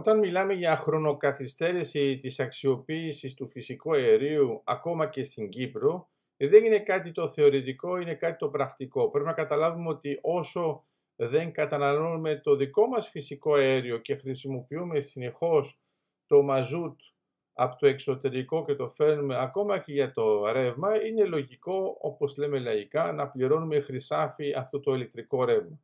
Όταν μιλάμε για χρονοκαθυστέρηση της αξιοποίησης του φυσικού αερίου ακόμα και στην Κύπρο, δεν είναι κάτι το θεωρητικό, είναι κάτι το πρακτικό. Πρέπει να καταλάβουμε ότι όσο δεν καταναλώνουμε το δικό μας φυσικό αέριο και χρησιμοποιούμε συνεχώς το μαζούτ από το εξωτερικό και το φέρνουμε ακόμα και για το ρεύμα, είναι λογικό, όπως λέμε λαϊκά, να πληρώνουμε χρυσάφι αυτό το ηλεκτρικό ρεύμα.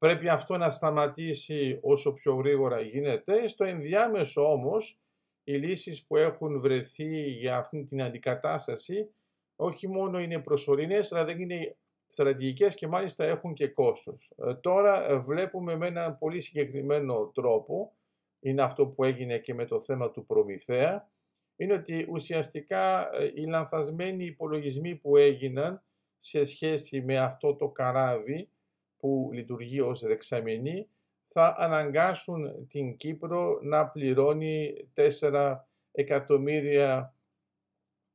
Πρέπει αυτό να σταματήσει όσο πιο γρήγορα γίνεται. Στο ενδιάμεσο όμως, οι λύσεις που έχουν βρεθεί για αυτή την αντικατάσταση όχι μόνο είναι προσωρινές, αλλά δεν είναι στρατηγικές και μάλιστα έχουν και κόστος. Ε, τώρα ε, βλέπουμε με έναν πολύ συγκεκριμένο τρόπο, είναι αυτό που έγινε και με το θέμα του Προμηθέα, είναι ότι ουσιαστικά ε, οι λανθασμένοι υπολογισμοί που έγιναν σε σχέση με αυτό το καράβι που λειτουργεί ως δεξαμενή θα αναγκάσουν την Κύπρο να πληρώνει 4 εκατομμύρια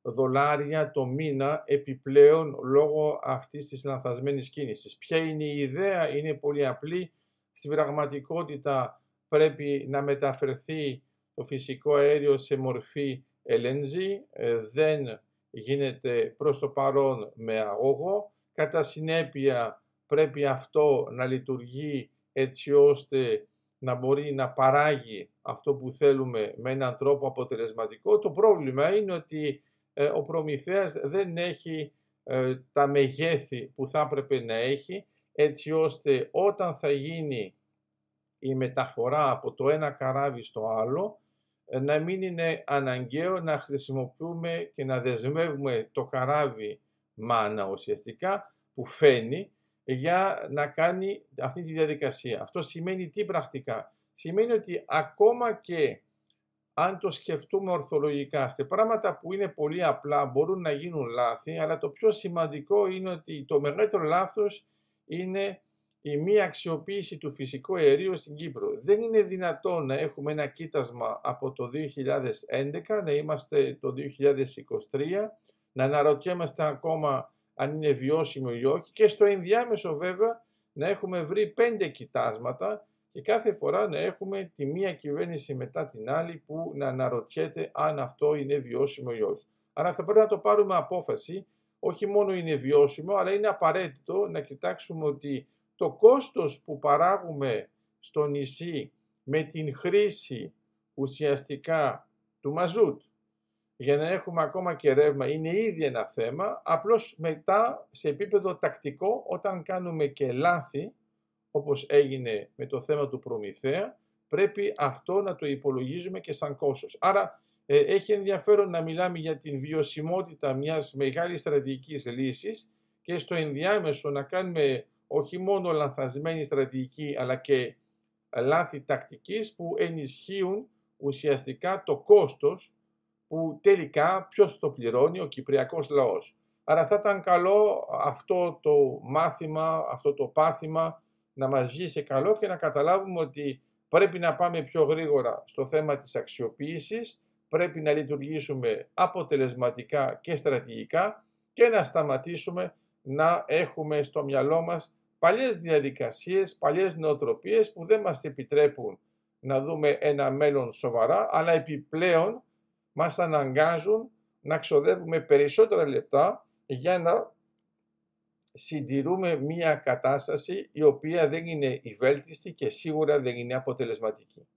δολάρια το μήνα επιπλέον λόγω αυτής της λανθασμένης κίνησης. Ποια είναι η ιδέα, είναι πολύ απλή. Στην πραγματικότητα πρέπει να μεταφερθεί το φυσικό αέριο σε μορφή LNG, ε, δεν γίνεται προς το παρόν με αγώγο. Κατά συνέπεια πρέπει αυτό να λειτουργεί έτσι ώστε να μπορεί να παράγει αυτό που θέλουμε με έναν τρόπο αποτελεσματικό. Το πρόβλημα είναι ότι ε, ο Προμηθέας δεν έχει ε, τα μεγέθη που θα έπρεπε να έχει έτσι ώστε όταν θα γίνει η μεταφορά από το ένα καράβι στο άλλο ε, να μην είναι αναγκαίο να χρησιμοποιούμε και να δεσμεύουμε το καράβι μάνα ουσιαστικά που φαίνει για να κάνει αυτή τη διαδικασία. Αυτό σημαίνει τι πρακτικά; Σημαίνει ότι ακόμα και αν το σκεφτούμε ορθολογικά, σε πράγματα που είναι πολύ απλά μπορούν να γίνουν λάθη, αλλά το πιο σημαντικό είναι ότι το μεγαλύτερο λάθος είναι η μη αξιοποίηση του φυσικού αερίου στην Κύπρο. Δεν είναι δυνατόν να έχουμε ένα κοίτασμα από το 2011, να είμαστε το 2023, να αναρωτιέμαστε ακόμα αν είναι βιώσιμο ή όχι και στο ενδιάμεσο βέβαια να έχουμε βρει πέντε κοιτάσματα και κάθε φορά να έχουμε τη μία κυβέρνηση μετά την άλλη που να αναρωτιέται αν αυτό είναι βιώσιμο ή όχι. Άρα θα πρέπει να το πάρουμε απόφαση, όχι μόνο είναι βιώσιμο, αλλά είναι απαραίτητο να κοιτάξουμε ότι το κόστος που παράγουμε στο νησί με την χρήση ουσιαστικά του μαζούτ για να έχουμε ακόμα και ρεύμα είναι ήδη ένα θέμα, απλώς μετά σε επίπεδο τακτικό όταν κάνουμε και λάθη όπως έγινε με το θέμα του Προμηθέα, πρέπει αυτό να το υπολογίζουμε και σαν κόστος. Άρα ε, έχει ενδιαφέρον να μιλάμε για την βιωσιμότητα μιας μεγάλης στρατηγικής λύσης και στο ενδιάμεσο να κάνουμε όχι μόνο λανθασμένη στρατηγική αλλά και λάθη τακτικής που ενισχύουν ουσιαστικά το κόστος που τελικά ποιος το πληρώνει, ο Κυπριακός λαός. Άρα θα ήταν καλό αυτό το μάθημα, αυτό το πάθημα να μας βγει σε καλό και να καταλάβουμε ότι πρέπει να πάμε πιο γρήγορα στο θέμα της αξιοποίησης, πρέπει να λειτουργήσουμε αποτελεσματικά και στρατηγικά και να σταματήσουμε να έχουμε στο μυαλό μας παλιές διαδικασίες, παλιές νοοτροπίες που δεν μας επιτρέπουν να δούμε ένα μέλλον σοβαρά, αλλά επιπλέον μας αναγκάζουν να ξοδεύουμε περισσότερα λεπτά για να συντηρούμε μία κατάσταση η οποία δεν είναι η βέλτιστη και σίγουρα δεν είναι αποτελεσματική.